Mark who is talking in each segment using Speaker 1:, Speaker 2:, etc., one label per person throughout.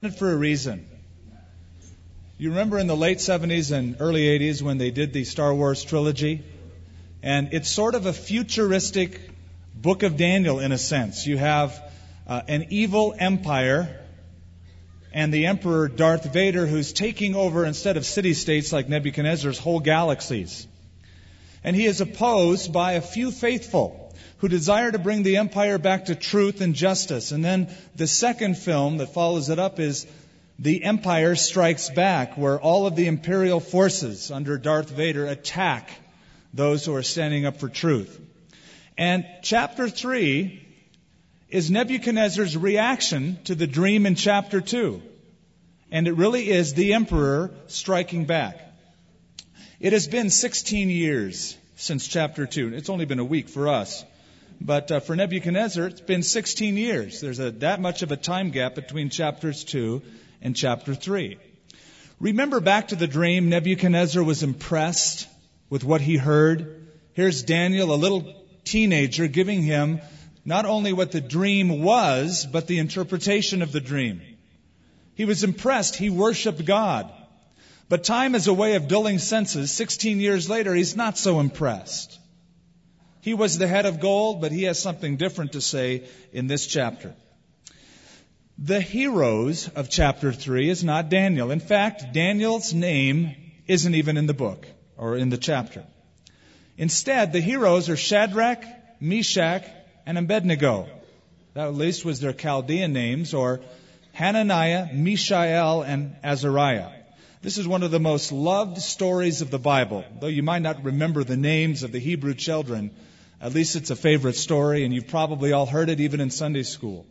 Speaker 1: for a reason. You remember in the late 70s and early 80s when they did the Star Wars trilogy? And it's sort of a futuristic book of Daniel in a sense. You have uh, an evil empire and the emperor Darth Vader who's taking over instead of city states like Nebuchadnezzar's whole galaxies. And he is opposed by a few faithful who desire to bring the empire back to truth and justice. And then the second film that follows it up is The Empire Strikes Back, where all of the imperial forces under Darth Vader attack those who are standing up for truth. And chapter 3 is Nebuchadnezzar's reaction to the dream in chapter 2. And it really is the emperor striking back. It has been 16 years since chapter 2. It's only been a week for us. But uh, for Nebuchadnezzar, it's been 16 years. There's a, that much of a time gap between chapters 2 and chapter 3. Remember back to the dream, Nebuchadnezzar was impressed with what he heard. Here's Daniel, a little teenager, giving him not only what the dream was, but the interpretation of the dream. He was impressed. He worshiped God. But time is a way of dulling senses. 16 years later, he's not so impressed. He was the head of gold, but he has something different to say in this chapter. The heroes of chapter 3 is not Daniel. In fact, Daniel's name isn't even in the book or in the chapter. Instead, the heroes are Shadrach, Meshach, and Abednego. That at least was their Chaldean names, or Hananiah, Mishael, and Azariah. This is one of the most loved stories of the Bible. Though you might not remember the names of the Hebrew children, at least it's a favorite story, and you've probably all heard it even in Sunday school.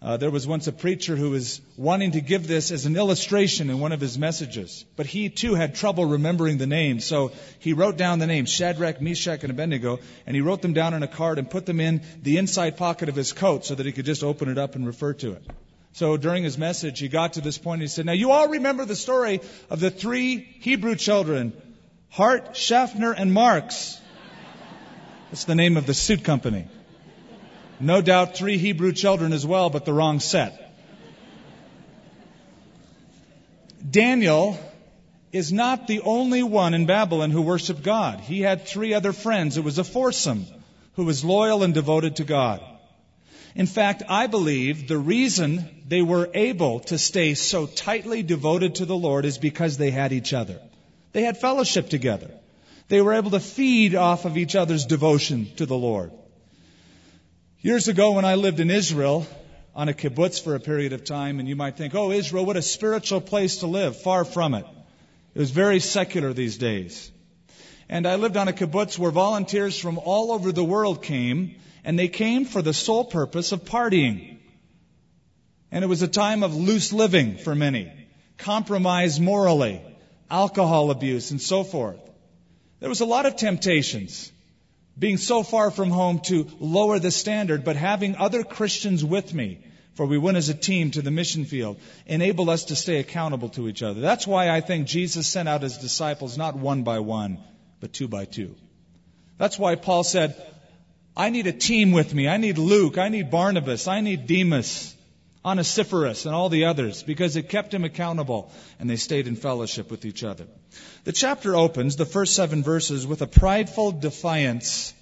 Speaker 1: Uh, there was once a preacher who was wanting to give this as an illustration in one of his messages, but he too had trouble remembering the names. So he wrote down the names Shadrach, Meshach, and Abednego, and he wrote them down on a card and put them in the inside pocket of his coat so that he could just open it up and refer to it. So during his message, he got to this. And he said, "Now you all remember the story of the three Hebrew children, Hart, Schaffner, and Marx." That's the name of the suit company. No doubt three Hebrew children as well, but the wrong set. Daniel is not the only one in Babylon who worshiped God. He had three other friends. It was a foursome who was loyal and devoted to God. In fact, I believe the reason they were able to stay so tightly devoted to the Lord is because they had each other. They had fellowship together. They were able to feed off of each other's devotion to the Lord. Years ago, when I lived in Israel on a kibbutz for a period of time, and you might think, oh, Israel, what a spiritual place to live. Far from it. It was very secular these days. And I lived on a kibbutz where volunteers from all over the world came and they came for the sole purpose of partying. And it was a time of loose living for many, compromise morally, alcohol abuse, and so forth. There was a lot of temptations, being so far from home to lower the standard, but having other Christians with me, for we went as a team to the mission field, enable us to stay accountable to each other. That's why I think Jesus sent out his disciples not one by one, but two by two. That's why Paul said, I need a team with me. I need Luke. I need Barnabas. I need Demas, Onesiphorus, and all the others because it kept him accountable and they stayed in fellowship with each other. The chapter opens, the first seven verses, with a prideful defiance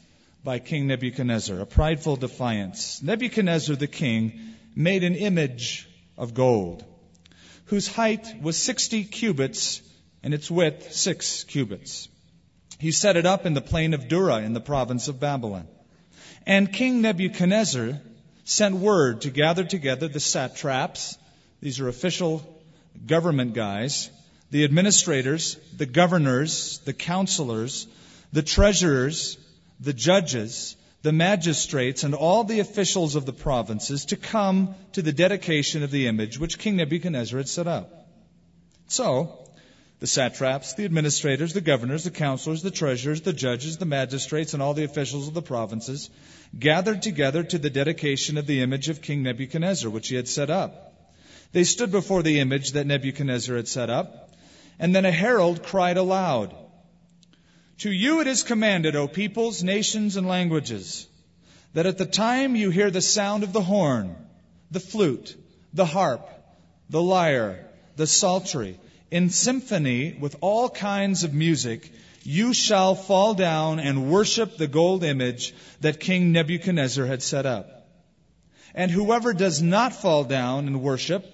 Speaker 1: by King Nebuchadnezzar. A prideful defiance. Nebuchadnezzar the king made an image of gold whose height was 60 cubits and its width 6 cubits. He set it up in the plain of Dura in the province of Babylon. And King Nebuchadnezzar sent word to gather together the satraps, these are official government guys, the administrators, the governors, the counselors, the treasurers, the judges, the magistrates, and all the officials of the provinces to come to the dedication of the image which King Nebuchadnezzar had set up. So, the satraps, the administrators, the governors, the counselors, the treasurers, the judges, the magistrates, and all the officials of the provinces gathered together to the dedication of the image of King Nebuchadnezzar, which he had set up. They stood before the image that Nebuchadnezzar had set up, and then a herald cried aloud, To you it is commanded, O peoples, nations, and languages, that at the time you hear the sound of the horn, the flute, the harp, the lyre, the psaltery, in symphony with all kinds of music, you shall fall down and worship the gold image that King Nebuchadnezzar had set up. And whoever does not fall down and worship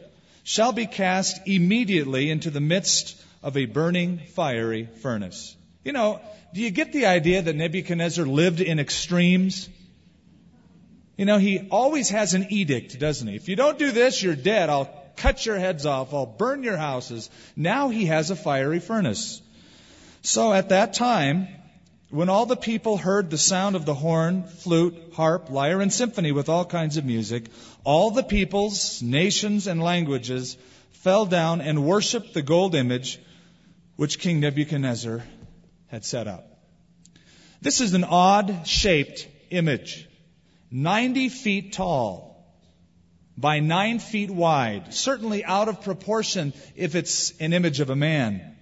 Speaker 1: shall be cast immediately into the midst of a burning fiery furnace. You know, do you get the idea that Nebuchadnezzar lived in extremes? You know, he always has an edict, doesn't he? If you don't do this, you're dead. I'll cut your heads off. I'll burn your houses. Now he has a fiery furnace. So at that time, when all the people heard the sound of the horn, flute, harp, lyre, and symphony with all kinds of music, all the peoples, nations, and languages fell down and worshiped the gold image which King Nebuchadnezzar had set up. This is an odd shaped image, 90 feet tall by 9 feet wide, certainly out of proportion if it's an image of a man.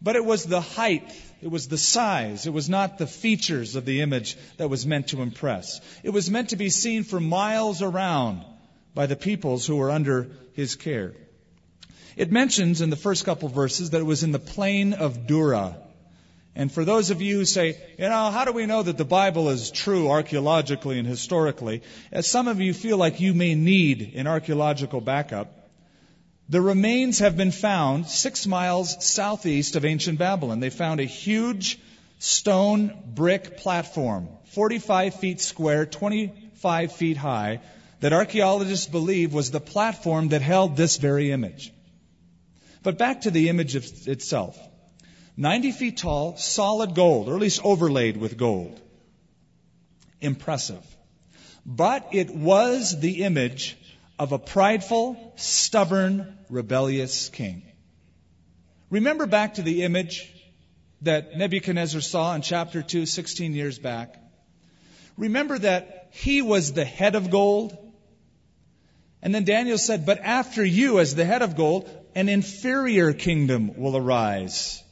Speaker 1: But it was the height it was the size. It was not the features of the image that was meant to impress. It was meant to be seen for miles around by the peoples who were under his care. It mentions in the first couple verses that it was in the plain of Dura. And for those of you who say, you know, how do we know that the Bible is true archaeologically and historically? As some of you feel like you may need an archaeological backup, the remains have been found six miles southeast of ancient Babylon. They found a huge stone brick platform, 45 feet square, 25 feet high, that archaeologists believe was the platform that held this very image. But back to the image itself 90 feet tall, solid gold, or at least overlaid with gold. Impressive. But it was the image of a prideful, stubborn, rebellious king. Remember back to the image that Nebuchadnezzar saw in chapter 2, 16 years back. Remember that he was the head of gold. And then Daniel said, But after you, as the head of gold, an inferior kingdom will arise.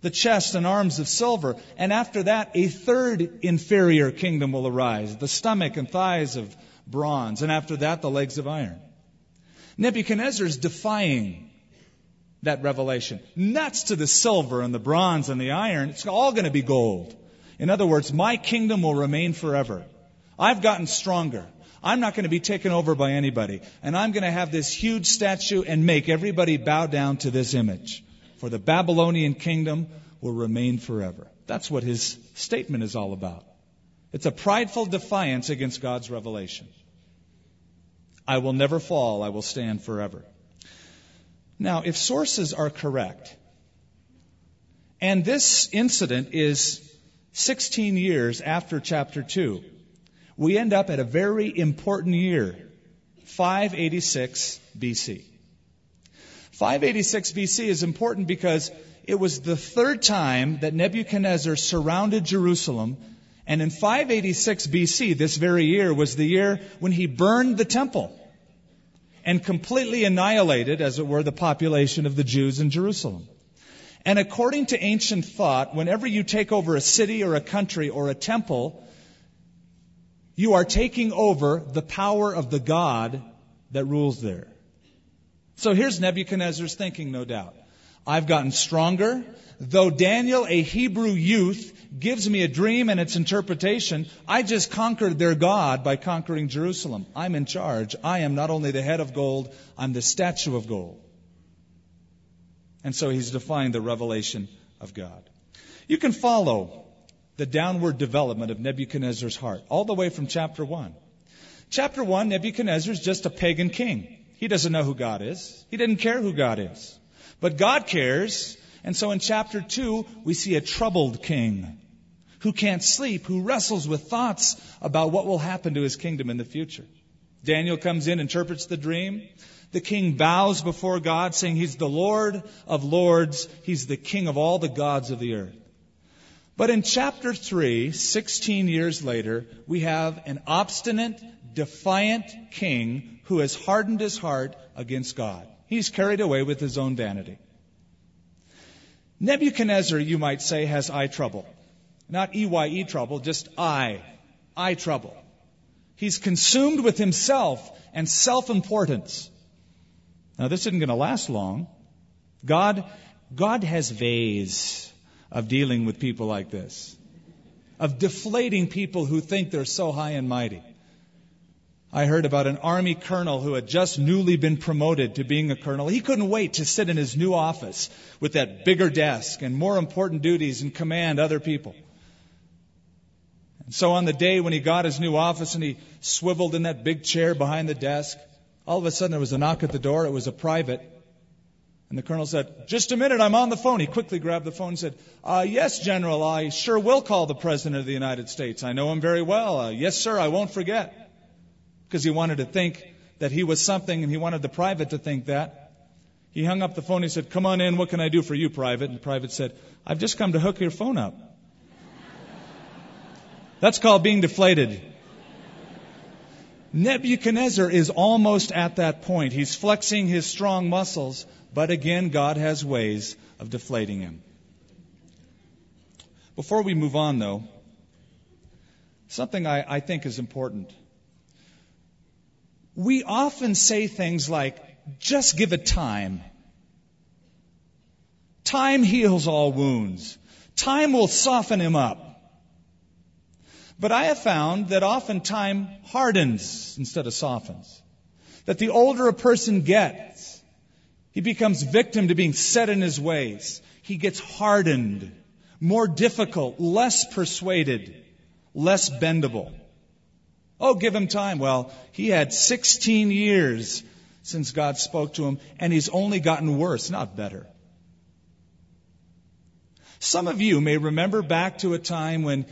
Speaker 1: The chest and arms of silver. And after that, a third inferior kingdom will arise. The stomach and thighs of bronze, and after that, the legs of iron. Nebuchadnezzar is defying that revelation. Nuts to the silver and the bronze and the iron. It's all going to be gold. In other words, my kingdom will remain forever. I've gotten stronger. I'm not going to be taken over by anybody. And I'm going to have this huge statue and make everybody bow down to this image. For the Babylonian kingdom will remain forever. That's what his statement is all about. It's a prideful defiance against God's revelation. I will never fall, I will stand forever. Now, if sources are correct, and this incident is 16 years after chapter 2, we end up at a very important year, 586 BC. 586 BC is important because it was the third time that Nebuchadnezzar surrounded Jerusalem and in 586 BC, this very year, was the year when he burned the temple and completely annihilated, as it were, the population of the Jews in Jerusalem. And according to ancient thought, whenever you take over a city or a country or a temple, you are taking over the power of the God that rules there. So here's Nebuchadnezzar's thinking, no doubt. I've gotten stronger. Though Daniel, a Hebrew youth, gives me a dream and its interpretation, I just conquered their God by conquering Jerusalem. I'm in charge. I am not only the head of gold, I'm the statue of gold. And so he's defying the revelation of God. You can follow the downward development of Nebuchadnezzar's heart all the way from chapter 1. Chapter 1, Nebuchadnezzar is just a pagan king. He doesn't know who God is. He didn't care who God is. But God cares. And so in chapter 2, we see a troubled king who can't sleep, who wrestles with thoughts about what will happen to his kingdom in the future. Daniel comes in, interprets the dream. The king bows before God, saying he's the Lord of lords. He's the king of all the gods of the earth. But in chapter 3, 16 years later, we have an obstinate, defiant king who has hardened his heart against God. He's carried away with his own vanity. Nebuchadnezzar, you might say, has eye trouble. Not EYE trouble, just eye. Eye trouble. He's consumed with himself and self importance. Now, this isn't going to last long. God, God has ways of dealing with people like this, of deflating people who think they're so high and mighty. I heard about an army colonel who had just newly been promoted to being a colonel. He couldn't wait to sit in his new office with that bigger desk and more important duties and command other people. And so on the day when he got his new office and he swiveled in that big chair behind the desk, all of a sudden there was a knock at the door. It was a private. And the colonel said, Just a minute, I'm on the phone. He quickly grabbed the phone and said, uh, Yes, General, I sure will call the President of the United States. I know him very well. Uh, yes, sir, I won't forget because he wanted to think that he was something and he wanted the private to think that. He hung up the phone. He said, Come on in. What can I do for you, private? And the private said, I've just come to hook your phone up. That's called being deflated. Nebuchadnezzar is almost at that point. He's flexing his strong muscles, but again, God has ways of deflating him. Before we move on, though, something I, I think is important we often say things like, just give it time. Time heals all wounds. Time will soften him up. But I have found that often time hardens instead of softens. That the older a person gets, he becomes victim to being set in his ways. He gets hardened, more difficult, less persuaded, less bendable. Oh, give him time. Well, he had 16 years since God spoke to him, and he's only gotten worse, not better. Some of you may remember back to a time when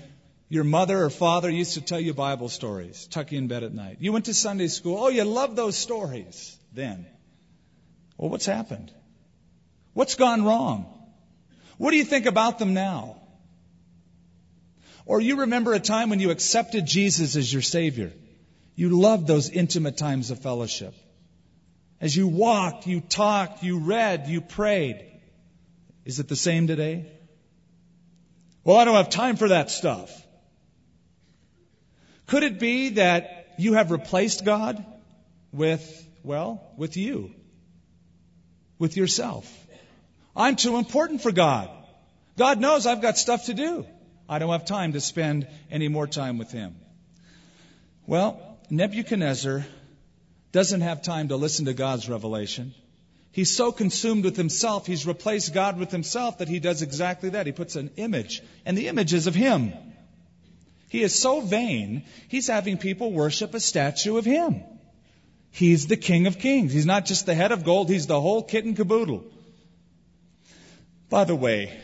Speaker 1: your mother or father used to tell you Bible stories, tuck you in bed at night. You went to Sunday school. Oh, you loved those stories then. Well, what's happened? What's gone wrong? What do you think about them now? Or you remember a time when you accepted Jesus as your Savior. You loved those intimate times of fellowship. As you walked, you talked, you read, you prayed. Is it the same today? Well, I don't have time for that stuff. Could it be that you have replaced God with, well, with you? With yourself? I'm too important for God. God knows I've got stuff to do. I don't have time to spend any more time with him. Well, Nebuchadnezzar doesn't have time to listen to God's revelation. He's so consumed with himself, he's replaced God with himself that he does exactly that. He puts an image, and the image is of him. He is so vain, he's having people worship a statue of him. He's the King of Kings. He's not just the head of gold, he's the whole kit and caboodle. By the way,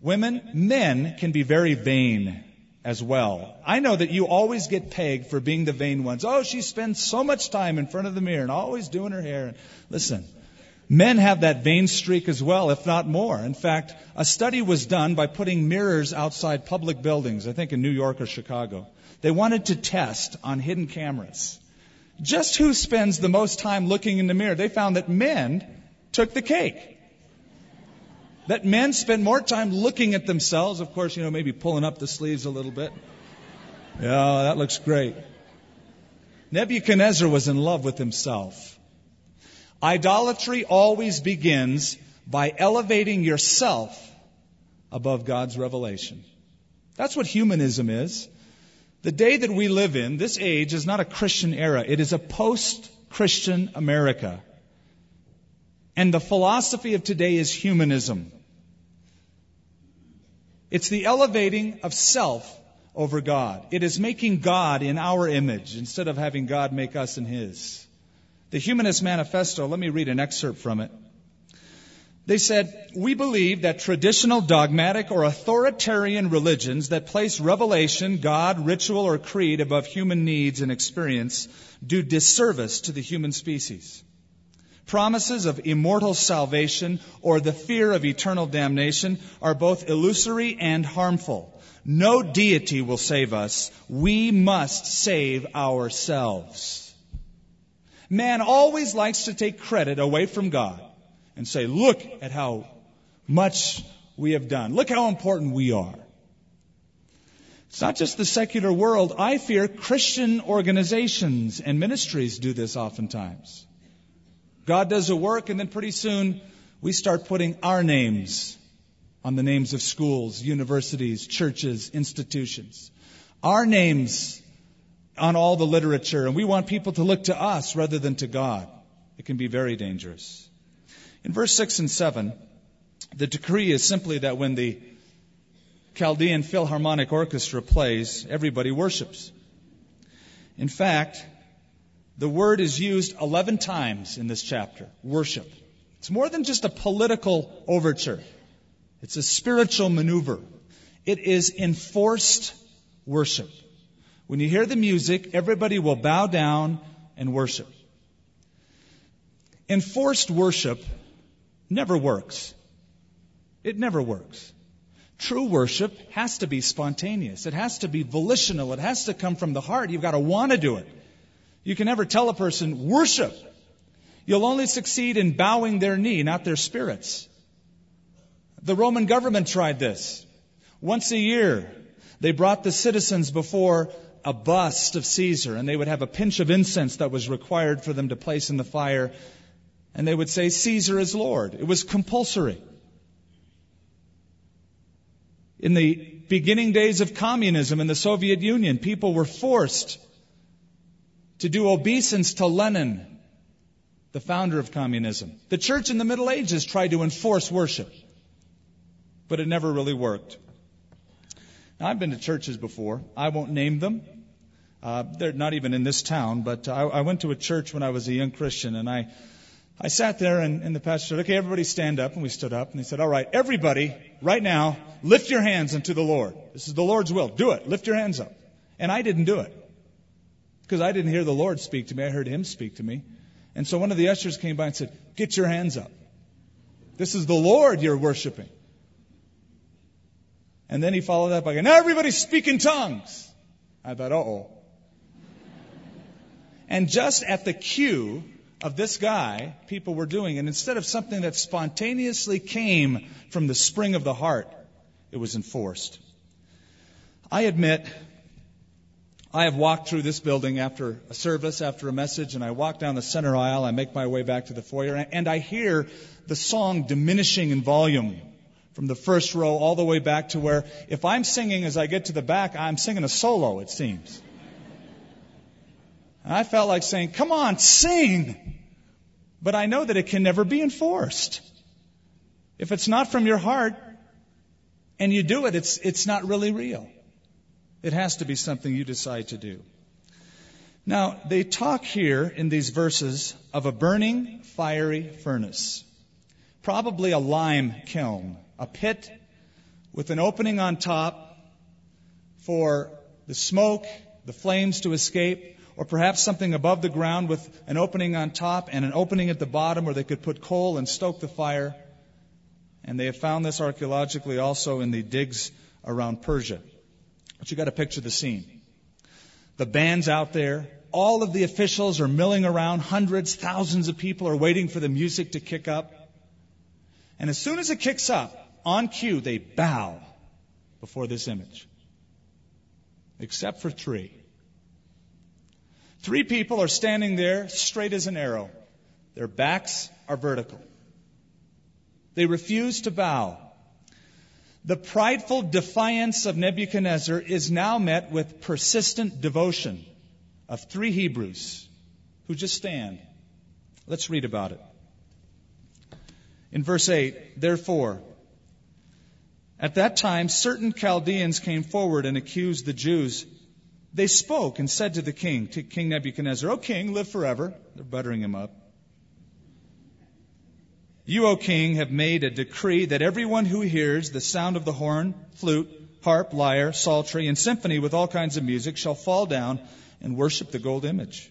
Speaker 1: Women, men can be very vain as well. I know that you always get pegged for being the vain ones. Oh, she spends so much time in front of the mirror and always doing her hair. Listen, men have that vain streak as well, if not more. In fact, a study was done by putting mirrors outside public buildings, I think in New York or Chicago. They wanted to test on hidden cameras just who spends the most time looking in the mirror. They found that men took the cake that men spend more time looking at themselves, of course, you know, maybe pulling up the sleeves a little bit. Yeah, that looks great. Nebuchadnezzar was in love with himself. Idolatry always begins by elevating yourself above God's revelation. That's what humanism is. The day that we live in, this age, is not a Christian era. It is a post-Christian America. And the philosophy of today is humanism. It's the elevating of self over God. It is making God in our image instead of having God make us in His. The Humanist Manifesto, let me read an excerpt from it. They said, We believe that traditional dogmatic or authoritarian religions that place revelation, God, ritual, or creed above human needs and experience do disservice to the human species promises of immortal salvation or the fear of eternal damnation are both illusory and harmful. No deity will save us. We must save ourselves. Man always likes to take credit away from God and say, look at how much we have done. Look how important we are. It's not just the secular world. I fear Christian organizations and ministries do this oftentimes. God does a work, and then pretty soon we start putting our names on the names of schools, universities, churches, institutions. Our names on all the literature, and we want people to look to us rather than to God. It can be very dangerous. In verse 6 and 7, the decree is simply that when the Chaldean Philharmonic Orchestra plays, everybody worships. In fact, the word is used 11 times in this chapter worship. It's more than just a political overture, it's a spiritual maneuver. It is enforced worship. When you hear the music, everybody will bow down and worship. Enforced worship never works. It never works. True worship has to be spontaneous. It has to be volitional. It has to come from the heart. You've got to want to do it. You can never tell a person, worship. You'll only succeed in bowing their knee, not their spirits. The Roman government tried this. Once a year, they brought the citizens before a bust of Caesar, and they would have a pinch of incense that was required for them to place in the fire, and they would say, Caesar is Lord. It was compulsory. In the beginning days of communism in the Soviet Union, people were forced to do obeisance to Lenin, the founder of communism. The church in the Middle Ages tried to enforce worship, but it never really worked. Now, I've been to churches before. I won't name them. Uh, they're not even in this town, but I, I went to a church when I was a young Christian, and I I sat there and, and the pastor said, okay, everybody stand up. And we stood up and he said, all right, everybody, right now, lift your hands unto the Lord. This is the Lord's will. Do it. Lift your hands up. And I didn't do it. Because I didn't hear the Lord speak to me. I heard him speak to me. And so one of the ushers came by and said, get your hands up. This is the Lord you're worshiping. And then he followed up by going, now everybody speak in tongues. I thought, uh oh. And just at the cue, of this guy, people were doing. And instead of something that spontaneously came from the spring of the heart, it was enforced. I admit, I have walked through this building after a service, after a message, and I walk down the center aisle. I make my way back to the foyer, and I hear the song diminishing in volume from the first row all the way back to where, if I'm singing as I get to the back, I'm singing a solo, it seems. And I felt like saying, come on, sing. But I know that it can never be enforced. If it's not from your heart and you do it, it's, it's not really real. It has to be something you decide to do. Now, they talk here in these verses of a burning, fiery furnace. Probably a lime kiln, a pit with an opening on top for the smoke, the flames to escape, or perhaps something above the ground with an opening on top and an opening at the bottom where they could put coal and stoke the fire. And they have found this archaeologically also in the digs around Persia. But you got to picture the scene. The band's out there. All of the officials are milling around. Hundreds, thousands of people are waiting for the music to kick up. And as soon as it kicks up, on cue, they bow before this image. Except for three. Three people are standing there straight as an arrow. Their backs are vertical. They refuse to bow. The prideful defiance of Nebuchadnezzar is now met with persistent devotion of three Hebrews who just stand. Let's read about it. In verse 8, therefore, at that time certain Chaldeans came forward and accused the Jews they spoke and said to the king, to King Nebuchadnezzar, O king, live forever. They're buttering him up. You, O king, have made a decree that everyone who hears the sound of the horn, flute, harp, lyre, psaltery, and symphony with all kinds of music shall fall down and worship the gold image.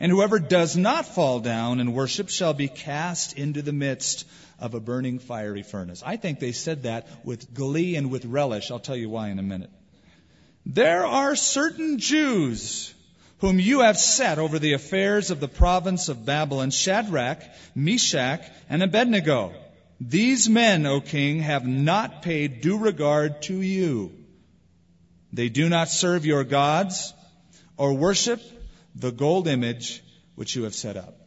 Speaker 1: And whoever does not fall down and worship shall be cast into the midst of a burning fiery furnace. I think they said that with glee and with relish. I'll tell you why in a minute. There are certain Jews whom you have set over the affairs of the province of Babylon, Shadrach, Meshach, and Abednego. These men, O king, have not paid due regard to you. They do not serve your gods or worship the gold image which you have set up.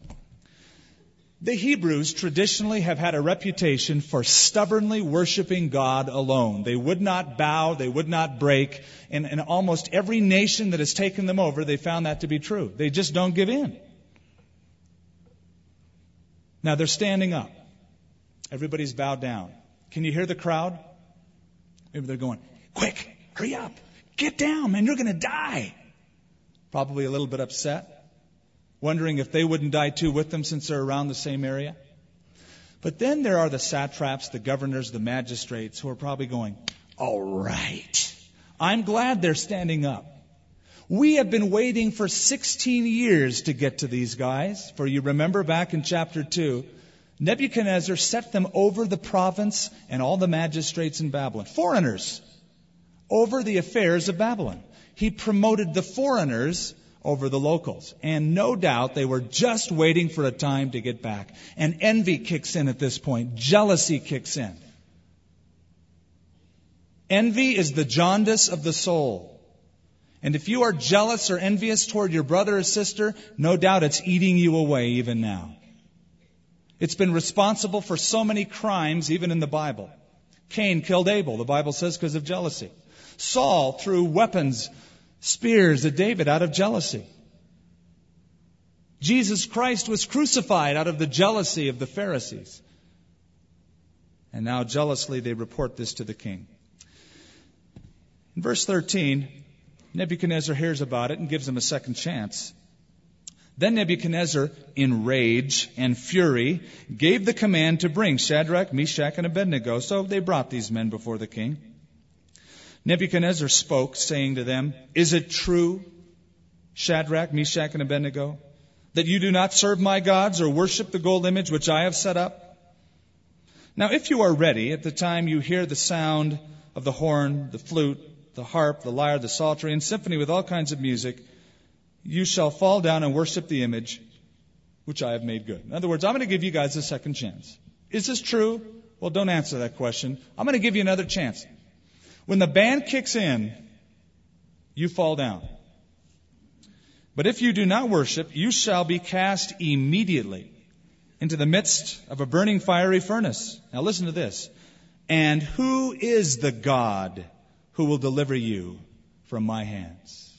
Speaker 1: The Hebrews traditionally have had a reputation for stubbornly worshiping God alone. They would not bow, they would not break, and in almost every nation that has taken them over, they found that to be true. They just don't give in. Now they're standing up. Everybody's bowed down. Can you hear the crowd? Maybe they're going, quick, hurry up, get down, man, you're going to die. Probably a little bit upset wondering if they wouldn't die too with them since they're around the same area. But then there are the satraps, the governors, the magistrates who are probably going, all right. I'm glad they're standing up. We have been waiting for 16 years to get to these guys. For you remember back in chapter 2, Nebuchadnezzar set them over the province and all the magistrates in Babylon, foreigners, over the affairs of Babylon. He promoted the foreigners over the locals. And no doubt they were just waiting for a time to get back. And envy kicks in at this point. Jealousy kicks in. Envy is the jaundice of the soul. And if you are jealous or envious toward your brother or sister, no doubt it's eating you away even now. It's been responsible for so many crimes, even in the Bible. Cain killed Abel, the Bible says, because of jealousy. Saul threw weapons spears at David out of jealousy. Jesus Christ was crucified out of the jealousy of the Pharisees. And now jealously they report this to the king. In verse 13, Nebuchadnezzar hears about it and gives him a second chance. Then Nebuchadnezzar, in rage and fury, gave the command to bring Shadrach, Meshach, and Abednego. So they brought these men before the king. Nebuchadnezzar spoke, saying to them, Is it true, Shadrach, Meshach, and Abednego, that you do not serve my gods or worship the gold image which I have set up? Now, if you are ready at the time you hear the sound of the horn, the flute, the harp, the lyre, the psaltery, and symphony with all kinds of music, you shall fall down and worship the image which I have made good. In other words, I'm going to give you guys a second chance. Is this true? Well, don't answer that question. I'm going to give you another chance. When the band kicks in, you fall down. But if you do not worship, you shall be cast immediately into the midst of a burning fiery furnace. Now listen to this. And who is the God who will deliver you from my hands?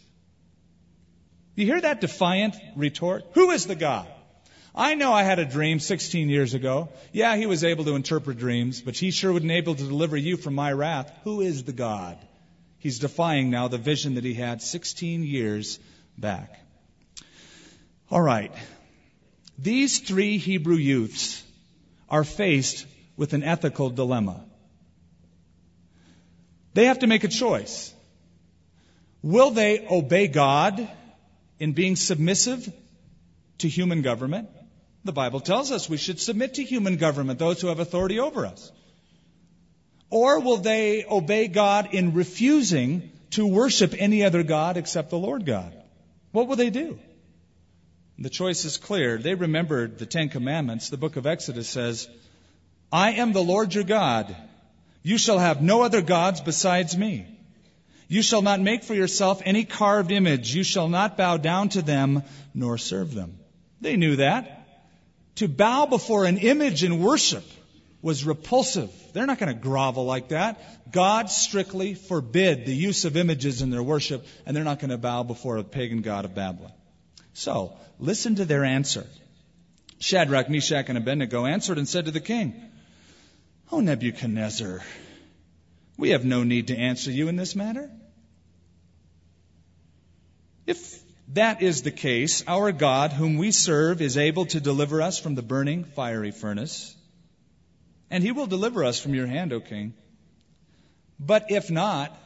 Speaker 1: You hear that defiant retort? Who is the God? I know I had a dream 16 years ago. Yeah, he was able to interpret dreams, but he sure wasn't able to deliver you from my wrath. Who is the God? He's defying now the vision that he had 16 years back. All right. These three Hebrew youths are faced with an ethical dilemma. They have to make a choice. Will they obey God in being submissive to human government? The Bible tells us we should submit to human government, those who have authority over us. Or will they obey God in refusing to worship any other God except the Lord God? What will they do? The choice is clear. They remembered the Ten Commandments. The book of Exodus says, I am the Lord your God. You shall have no other gods besides me. You shall not make for yourself any carved image. You shall not bow down to them nor serve them. They knew that. To bow before an image in worship was repulsive. They're not going to grovel like that. God strictly forbid the use of images in their worship, and they're not going to bow before a pagan god of Babylon. So, listen to their answer. Shadrach, Meshach, and Abednego answered and said to the king, O Nebuchadnezzar, we have no need to answer you in this matter. If that is the case, our God, whom we serve, is able to deliver us from the burning fiery furnace, and he will deliver us from your hand, O king. But if not,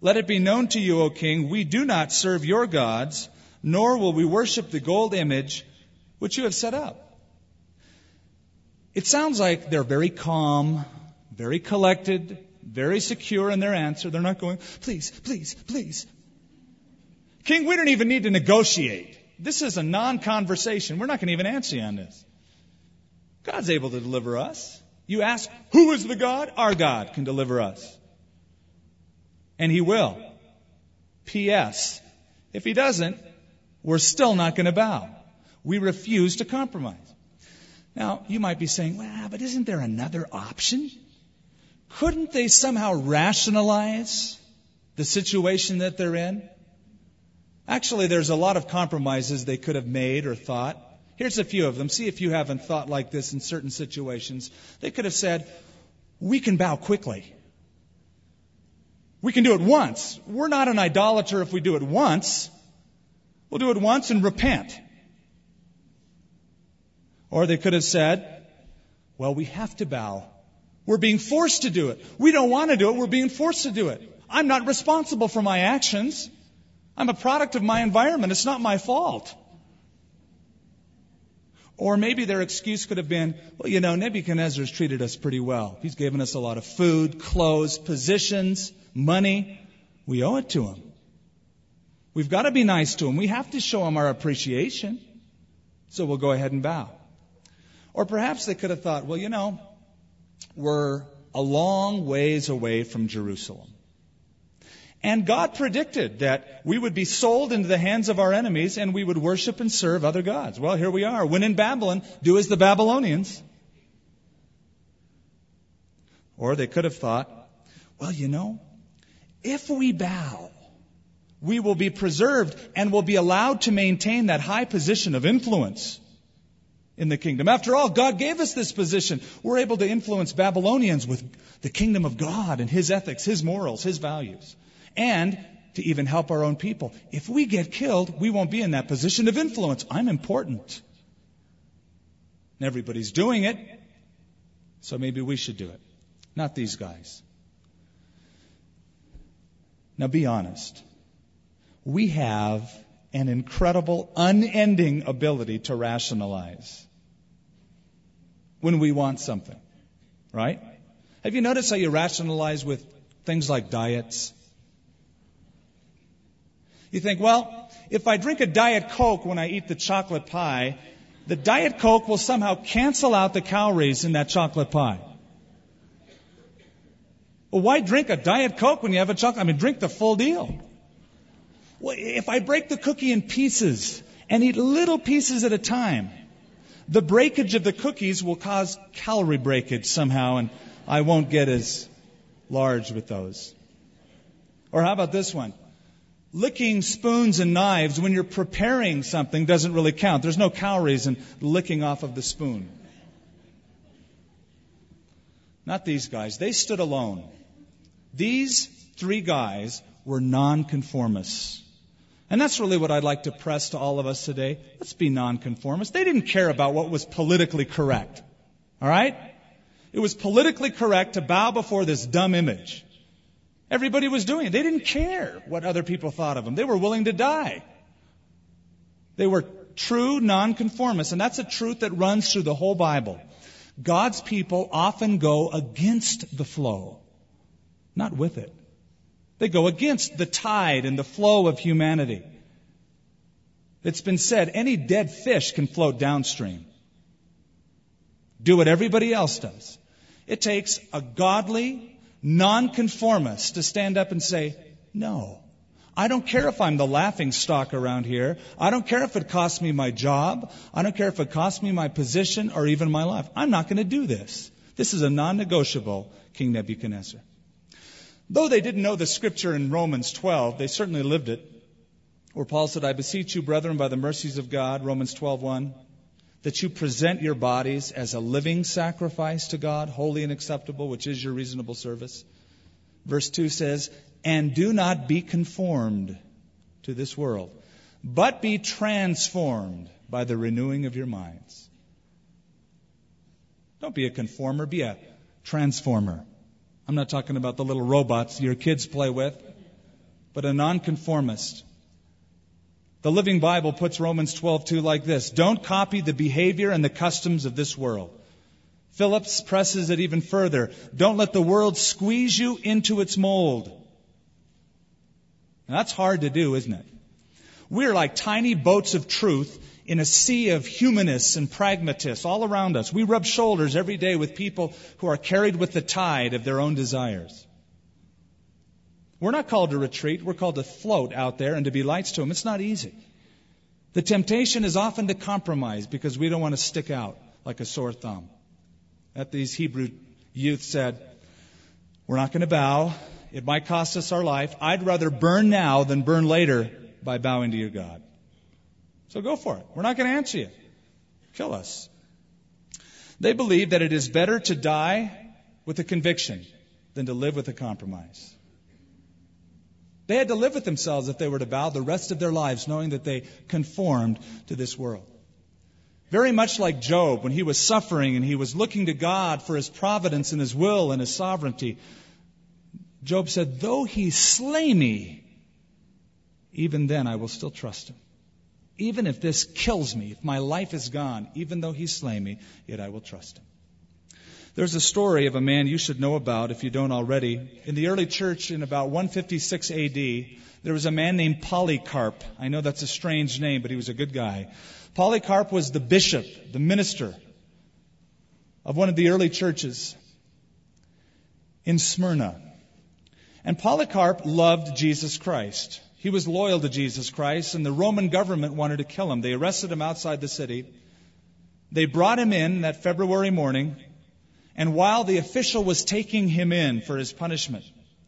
Speaker 1: let it be known to you, O king, we do not serve your gods, nor will we worship the gold image which you have set up. It sounds like they're very calm, very collected, very secure in their answer. They're not going, please, please, please, King, we don't even need to negotiate. This is a non conversation. We're not going to even answer you on this. God's able to deliver us. You ask, who is the God? Our God can deliver us. And He will. P.S. If He doesn't, we're still not going to bow. We refuse to compromise. Now, you might be saying, well, but isn't there another option? Couldn't they somehow rationalize the situation that they're in? Actually, there's a lot of compromises they could have made or thought. Here's a few of them. See if you haven't thought like this in certain situations. They could have said, we can bow quickly. We can do it once. We're not an idolater if we do it once. We'll do it once and repent. Or they could have said, well, we have to bow. We're being forced to do it. We don't want to do it. We're being forced to do it. I'm not responsible for my actions. I'm a product of my environment. It's not my fault. Or maybe their excuse could have been, well, you know, Nebuchadnezzar's treated us pretty well. He's given us a lot of food, clothes, positions, money. We owe it to him. We've got to be nice to him. We have to show him our appreciation. So we'll go ahead and bow. Or perhaps they could have thought, well, you know, we're a long ways away from Jerusalem. And God predicted that we would be sold into the hands of our enemies and we would worship and serve other gods. Well, here we are. When in Babylon, do as the Babylonians. Or they could have thought, well, you know, if we bow, we will be preserved and will be allowed to maintain that high position of influence in the kingdom. After all, God gave us this position. We're able to influence Babylonians with the kingdom of God and His ethics, His morals, His values and to even help our own people. If we get killed, we won't be in that position of influence. I'm important. And everybody's doing it, so maybe we should do it. Not these guys. Now be honest. We have an incredible, unending ability to rationalize when we want something, right? Have you noticed how you rationalize with things like diets? You think, well, if I drink a Diet Coke when I eat the chocolate pie, the Diet Coke will somehow cancel out the calories in that chocolate pie. Well, why drink a Diet Coke when you have a chocolate? I mean, drink the full deal. Well, if I break the cookie in pieces and eat little pieces at a time, the breakage of the cookies will cause calorie breakage somehow, and I won't get as large with those. Or how about this one? Licking spoons and knives when you're preparing something doesn't really count. There's no calories in licking off of the spoon. Not these guys. They stood alone. These three guys were nonconformists. And that's really what I'd like to press to all of us today. Let's be nonconformists. They didn't care about what was politically correct. All right? It was politically correct to bow before this dumb image. Everybody was doing it. They didn't care what other people thought of them. They were willing to die. They were true nonconformists, and that's a truth that runs through the whole Bible. God's people often go against the flow, not with it. They go against the tide and the flow of humanity. It's been said any dead fish can float downstream. Do what everybody else does. It takes a godly, nonconformists to stand up and say, no. I don't care if I'm the laughing stock around here. I don't care if it costs me my job. I don't care if it costs me my position or even my life. I'm not going to do this. This is a non-negotiable, King Nebuchadnezzar. Though they didn't know the scripture in Romans 12, they certainly lived it. Where Paul said, I beseech you, brethren, by the mercies of God, Romans 12:1, that you present your bodies as a living sacrifice to God, holy and acceptable, which is your reasonable service. Verse 2 says, And do not be conformed to this world, but be transformed by the renewing of your minds. Don't be a conformer, be a transformer. I'm not talking about the little robots your kids play with, but a nonconformist the Living Bible puts Romans 12:2 like this: Don't copy the behavior and the customs of this world. Phillips presses it even further. Don't let the world squeeze you into its mold. Now, that's hard to do, isn't it? We're like tiny boats of truth in a sea of humanists and pragmatists all around us. We rub shoulders every day with people who are carried with the tide of their own desires. We're not called to retreat. We're called to float out there and to be lights to them. It's not easy. The temptation is often to compromise because we don't want to stick out. like a sore thumb. That these Hebrew youth said, We're not going to bow. It might cost us our life. I'd rather burn now than burn later by bowing to your God. So go for it. We're not going to answer you. Kill us. They believe that it is better to die with a conviction than to live with a compromise. They had to live with themselves if they were to bow the rest of their lives knowing that they conformed to this world. Very much like Job when he was suffering and he was looking to God for his providence and his will and his sovereignty. Job said, Though he slay me, even then I will still trust him. Even if this kills me, if my life is gone, even though he slay me, yet I will trust him. There's a story of a man you should know about if you don't already. In the early church in about 156 AD, there was a man named Polycarp. I know that's a strange name, but he was a good guy. Polycarp was the bishop, the minister of one of the early churches in Smyrna. And Polycarp loved Jesus Christ. He was loyal to Jesus Christ, and the Roman government wanted to kill him. They arrested him outside the city. They brought him in that February morning, and while the official was taking him in for his punishment,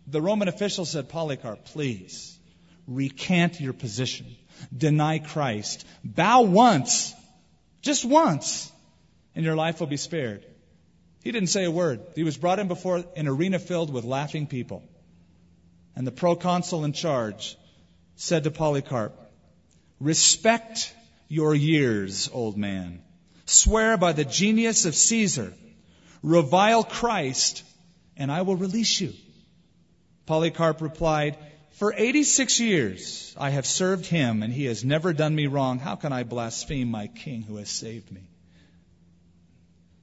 Speaker 1: the Roman official said, Polycarp, please recant your position, deny Christ, bow once, just once, and your life will be spared. He didn't say a word. He was brought in before an arena filled with laughing people. And the proconsul in charge said to Polycarp, Respect your years, old man. Swear by the genius of Caesar. Revile Christ, and I will release you. Polycarp replied, For 86 years I have served him, and he has never done me wrong. How can I blaspheme my king who has saved me?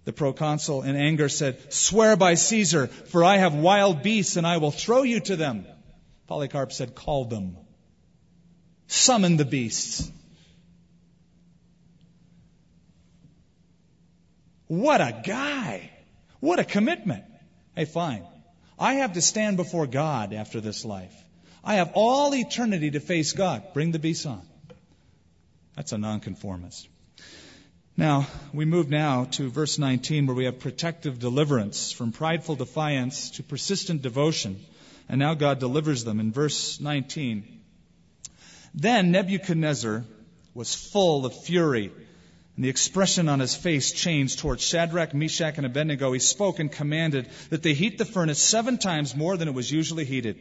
Speaker 1: The proconsul in anger said, Swear by Caesar, for I have wild beasts, and I will throw you to them. Polycarp said, Call them. Summon the beasts. What a guy. What a commitment. Hey, fine. I have to stand before God after this life. I have all eternity to face God. Bring the beast on. That's a nonconformist. Now, we move now to verse 19 where we have protective deliverance from prideful defiance to persistent devotion. And now God delivers them in verse 19. Then Nebuchadnezzar was full of fury, and the expression on his face changed towards Shadrach, Meshach, and Abednego. He spoke and commanded that they heat the furnace seven times more than it was usually heated.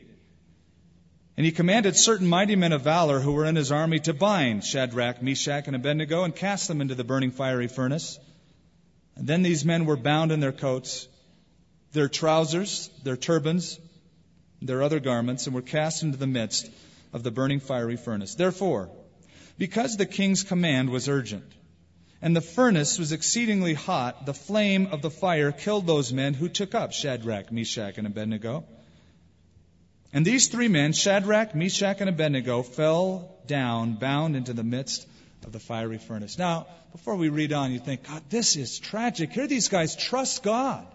Speaker 1: And he commanded certain mighty men of valor who were in his army to bind Shadrach, Meshach, and Abednego and cast them into the burning fiery furnace. And then these men were bound in their coats, their trousers, their turbans, their other garments, and were cast into the midst of the burning fiery furnace. Therefore, because the king's command was urgent, and the furnace was exceedingly hot, the flame of the fire killed those men who took up Shadrach, Meshach, and Abednego. And these three men, Shadrach, Meshach, and Abednego, fell down, bound into the midst of the fiery furnace. Now, before we read on, you think, God, this is tragic. Here these guys trust God.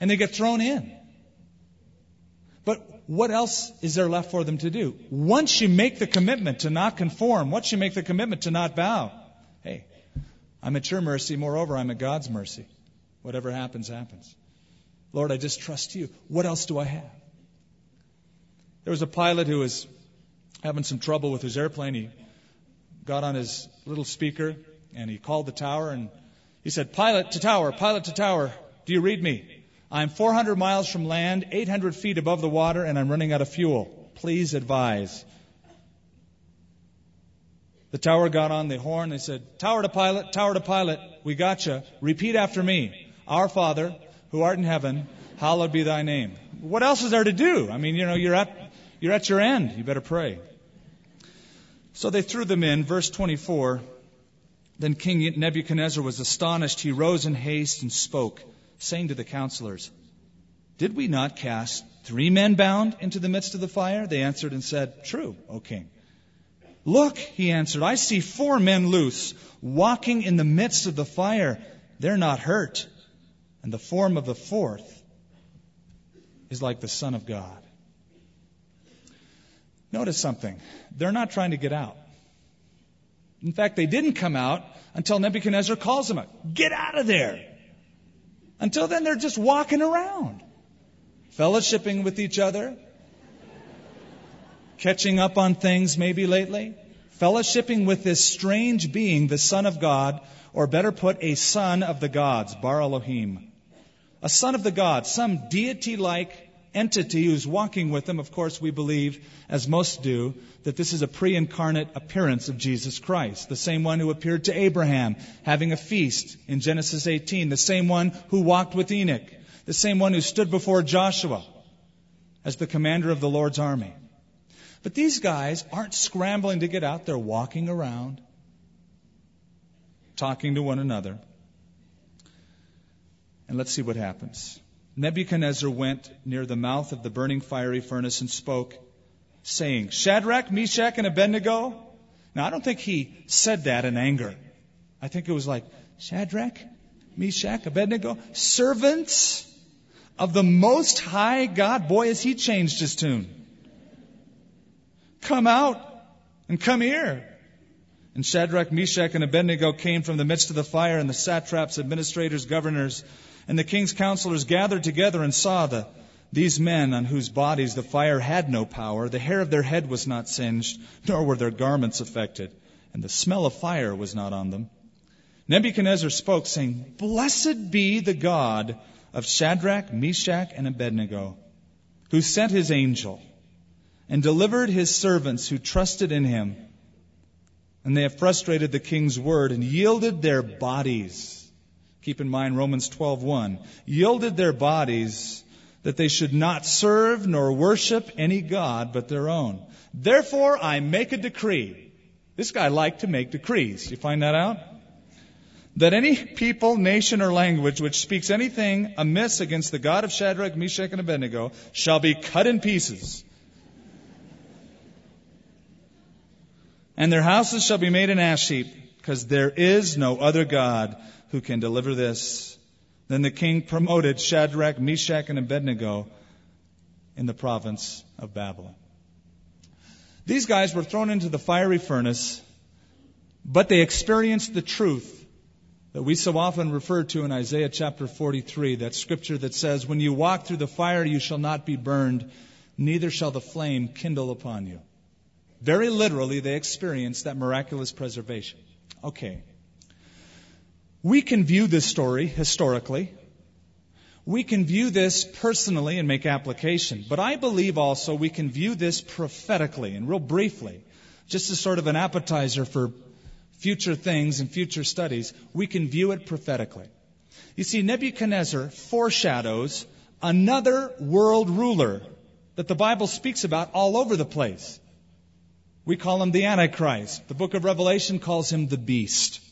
Speaker 1: and they get thrown in. But what else is there left for them to do? Once you make the commitment to not conform, once you make the commitment to not bow, hey, I'm at your mercy. Moreover, I'm at God's mercy. Whatever happens, happens. Lord, I just trust you. What else do I have? There was a pilot who was having some trouble with his airplane. He got on his little speaker and he called the tower and he said, Pilot to tower, pilot to tower, do you read me? I'm 400 miles from land, 800 feet above the water, and I'm running out of fuel. Please advise. The tower got on the horn. They said, Tower to pilot, tower to pilot, we got you. Repeat after me. Our Father, who art in heaven, hallowed be thy name. What else is there to do? I mean, you know, you're at, you're at your end. You better pray. So they threw them in. Verse 24. Then King Nebuchadnezzar was astonished. He rose in haste and spoke saying to the counselors, Did we not cast three men bound into the midst of the fire? They answered and said, True, O king. Look, he answered, I see four men loose, walking in the midst of the fire. They're not hurt. And the form of the fourth is like the Son of God. Notice something. They're not trying to get out. In fact, they didn't come out until Nebuchadnezzar calls them out. Get out of there. Until then, they're just walking around, fellowshipping with each other, catching up on things maybe lately, fellowshipping with this strange being, the Son of God, or better put, a son of the gods, Bar Elohim. A son of the gods, some deity like entity who's walking with them. Of course, we believe, as most do, that this is a pre incarnate appearance of Jesus Christ, the same one who appeared to Abraham having a feast in Genesis 18, the same one who walked with Enoch, the same one who stood before Joshua as the commander of the Lord's army. But these guys aren't scrambling to get out, they're walking around, talking to one another. And let's see what happens. Nebuchadnezzar went near the mouth of the burning fiery furnace and spoke, saying, Shadrach, Meshach, and Abednego. Now, I don't think he said that in anger. I think it was like, Shadrach, Meshach, Abednego, servants of the Most High God. Boy, has he changed his tune. Come out and come here. And Shadrach, Meshach, and Abednego came from the midst of the fire, and the satraps, administrators, governors, and the king's counselors gathered together and saw the, these men on whose bodies the fire had no power. The hair of their head was not singed, nor were their garments affected, and the smell of fire was not on them. Nebuchadnezzar spoke, saying, Blessed be the God of Shadrach, Meshach, and Abednego, who sent his angel and delivered his servants who trusted in him. And they have frustrated the king's word and yielded their bodies Keep in mind Romans 12:1. Yielded their bodies that they should not serve nor worship any god but their own. Therefore I make a decree. This guy liked to make decrees. You find that out? That any people, nation, or language which speaks anything amiss against the God of Shadrach, Meshach, and Abednego shall be cut in pieces. And their houses shall be made an ash heap, because there is no other God who can deliver this. Then the king promoted Shadrach, Meshach, and Abednego in the province of Babylon. These guys were thrown into the fiery furnace, but they experienced the truth that we so often refer to in Isaiah chapter 43, that scripture that says, When you walk through the fire, you shall not be burned, neither shall the flame kindle upon you. Very literally, they experienced that miraculous preservation. Okay. We can view this story historically. We can view this personally and make application. But I believe also we can view this prophetically and real briefly, just as sort of an appetizer for future things and future studies. We can view it prophetically. You see, Nebuchadnezzar foreshadows another world ruler that the Bible speaks about all over the place. We call him the Antichrist. The book of Revelation calls him the beast.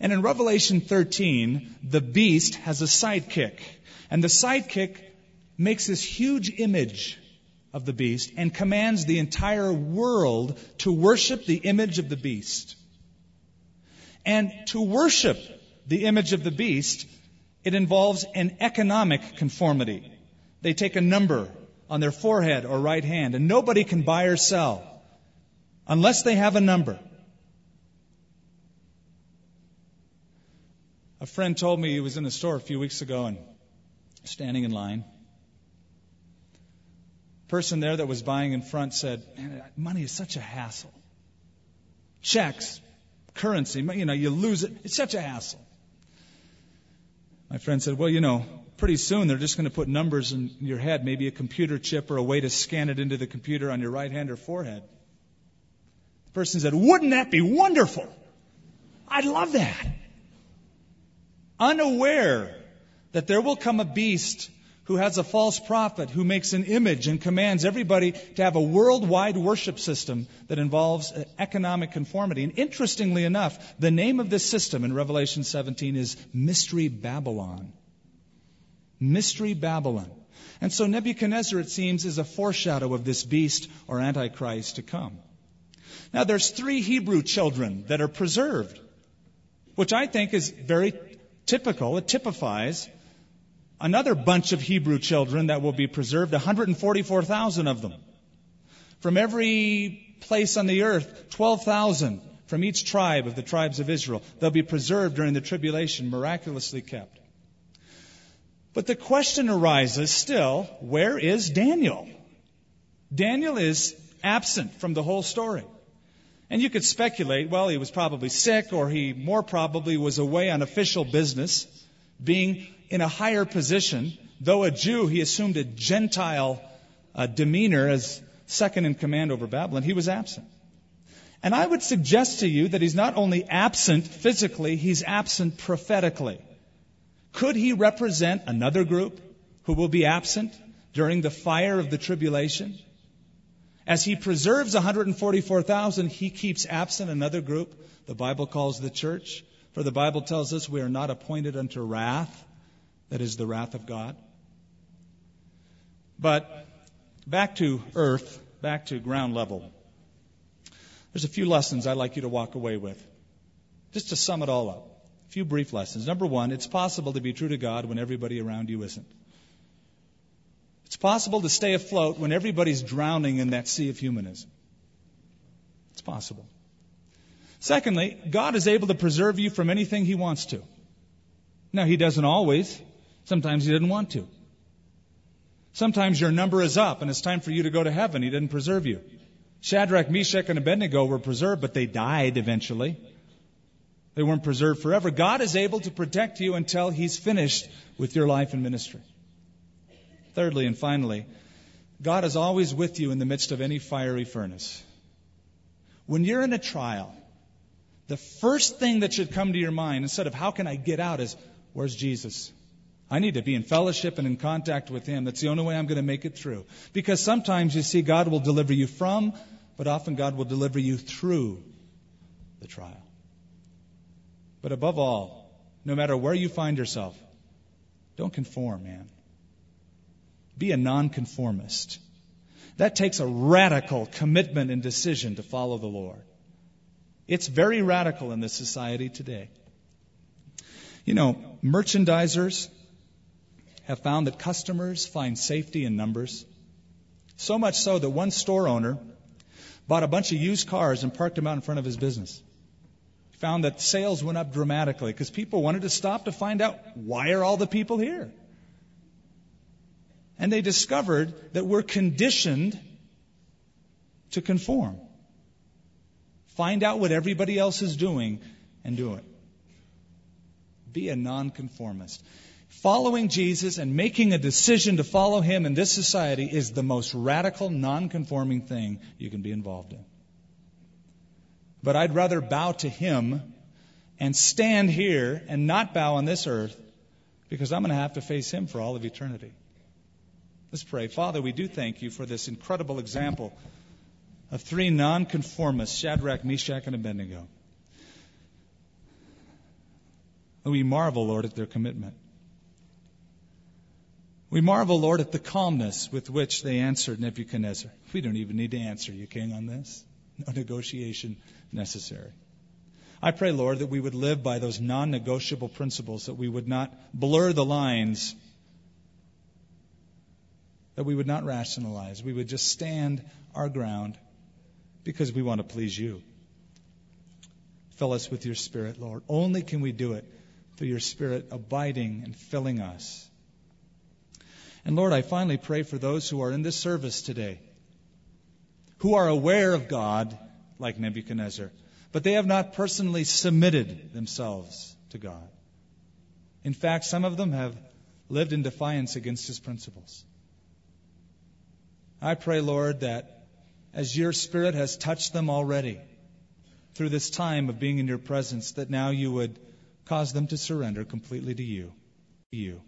Speaker 1: And in Revelation 13, the beast has a sidekick. And the sidekick makes this huge image of the beast and commands the entire world to worship the image of the beast. And to worship the image of the beast, it involves an economic conformity. They take a number on their forehead or right hand, and nobody can buy or sell unless they have a number. A friend told me he was in a store a few weeks ago and standing in line. Person there that was buying in front said, money is such a hassle. Checks, currency, you know, you lose it. It's such a hassle. My friend said, well, you know, pretty soon they're just going to put numbers in your head, maybe a computer chip or a way to scan it into the computer on your right hand or forehead. The person said, wouldn't that be wonderful? I'd love that unaware that there will come a beast who has a false prophet who makes an image and commands everybody to have a worldwide worship system that involves uh, economic conformity. And interestingly enough, the name of this system in Revelation 17 is Mystery Babylon. Mystery Babylon. And so Nebuchadnezzar, it seems, is a foreshadow of this beast or Antichrist to come. Now there's three Hebrew children that are preserved, which I think is very typical, it typifies another bunch of Hebrew children that will be preserved, 144,000 of them. From every place on the earth, 12,000 from each tribe of the tribes of Israel. They'll be preserved during the tribulation, miraculously kept. But the question arises still where is Daniel? Daniel is absent from the whole story. And you could speculate, well, he was probably sick, or he more probably was away on official business, being in a higher position. Though a Jew, he assumed a Gentile uh, demeanor as second in command over Babylon. He was absent. And I would suggest to you that he's not only absent physically, he's absent prophetically. Could he represent another group who will be absent during the fire of the tribulation? As he preserves 144,000, he keeps absent another group the Bible calls the church. For the Bible tells us we are not appointed unto wrath, that is the wrath of God. But back to earth, back to ground level. There's a few lessons I'd like you to walk away with. Just to sum it all up. A few brief lessons. Number one, it's possible to be true to God when everybody around you isn't. It's possible to stay afloat when everybody's drowning in that sea of humanism. It's possible. Secondly, God is able to preserve you from anything He wants to. Now, He doesn't always. Sometimes He doesn't want to. Sometimes your number is up and it's time for you to go to heaven. He didn't preserve you. Shadrach, Meshach, and Abednego were preserved, but they died eventually. They weren't preserved forever. God is able to protect you until He's finished with your life and ministry. Thirdly and finally, God is always with you in the midst of any fiery furnace. When you're in a trial, the first thing that should come to your mind, instead of how can I get out, is where's Jesus? I need to be in fellowship and in contact with Him. That's the only way I'm going to make it through. Because sometimes you see God will deliver you from, but often God will deliver you through the trial. But above all, no matter where you find yourself, don't conform, man. Be a nonconformist. That takes a radical commitment and decision to follow the Lord. It's very radical in this society today. You know, merchandisers have found that customers find safety in numbers. So much so that one store owner bought a bunch of used cars and parked them out in front of his business. Found that sales went up dramatically because people wanted to stop to find out why are all the people here? And they discovered that we're conditioned to conform. Find out what everybody else is doing and do it. Be a nonconformist. Following Jesus and making a decision to follow him in this society is the most radical, nonconforming thing you can be involved in. But I'd rather bow to him and stand here and not bow on this earth because I'm going to have to face him for all of eternity. Let's pray. Father, we do thank you for this incredible example of three nonconformists, Shadrach, Meshach, and Abednego. We marvel, Lord, at their commitment. We marvel, Lord, at the calmness with which they answered Nebuchadnezzar. We don't even need to answer you, King, on this. No negotiation necessary. I pray, Lord, that we would live by those non negotiable principles, that we would not blur the lines that we would not rationalize. We would just stand our ground because we want to please you. Fill us with your Spirit, Lord. Only can we do it through your Spirit abiding and filling us. And Lord, I finally pray for those who are in this service today, who are aware of God, like Nebuchadnezzar, but they have not personally submitted themselves to God. In fact, some of them have lived in defiance against his principles. I pray, Lord, that as your Spirit has touched them already through this time of being in your presence, that now you would cause them to surrender completely to you. You.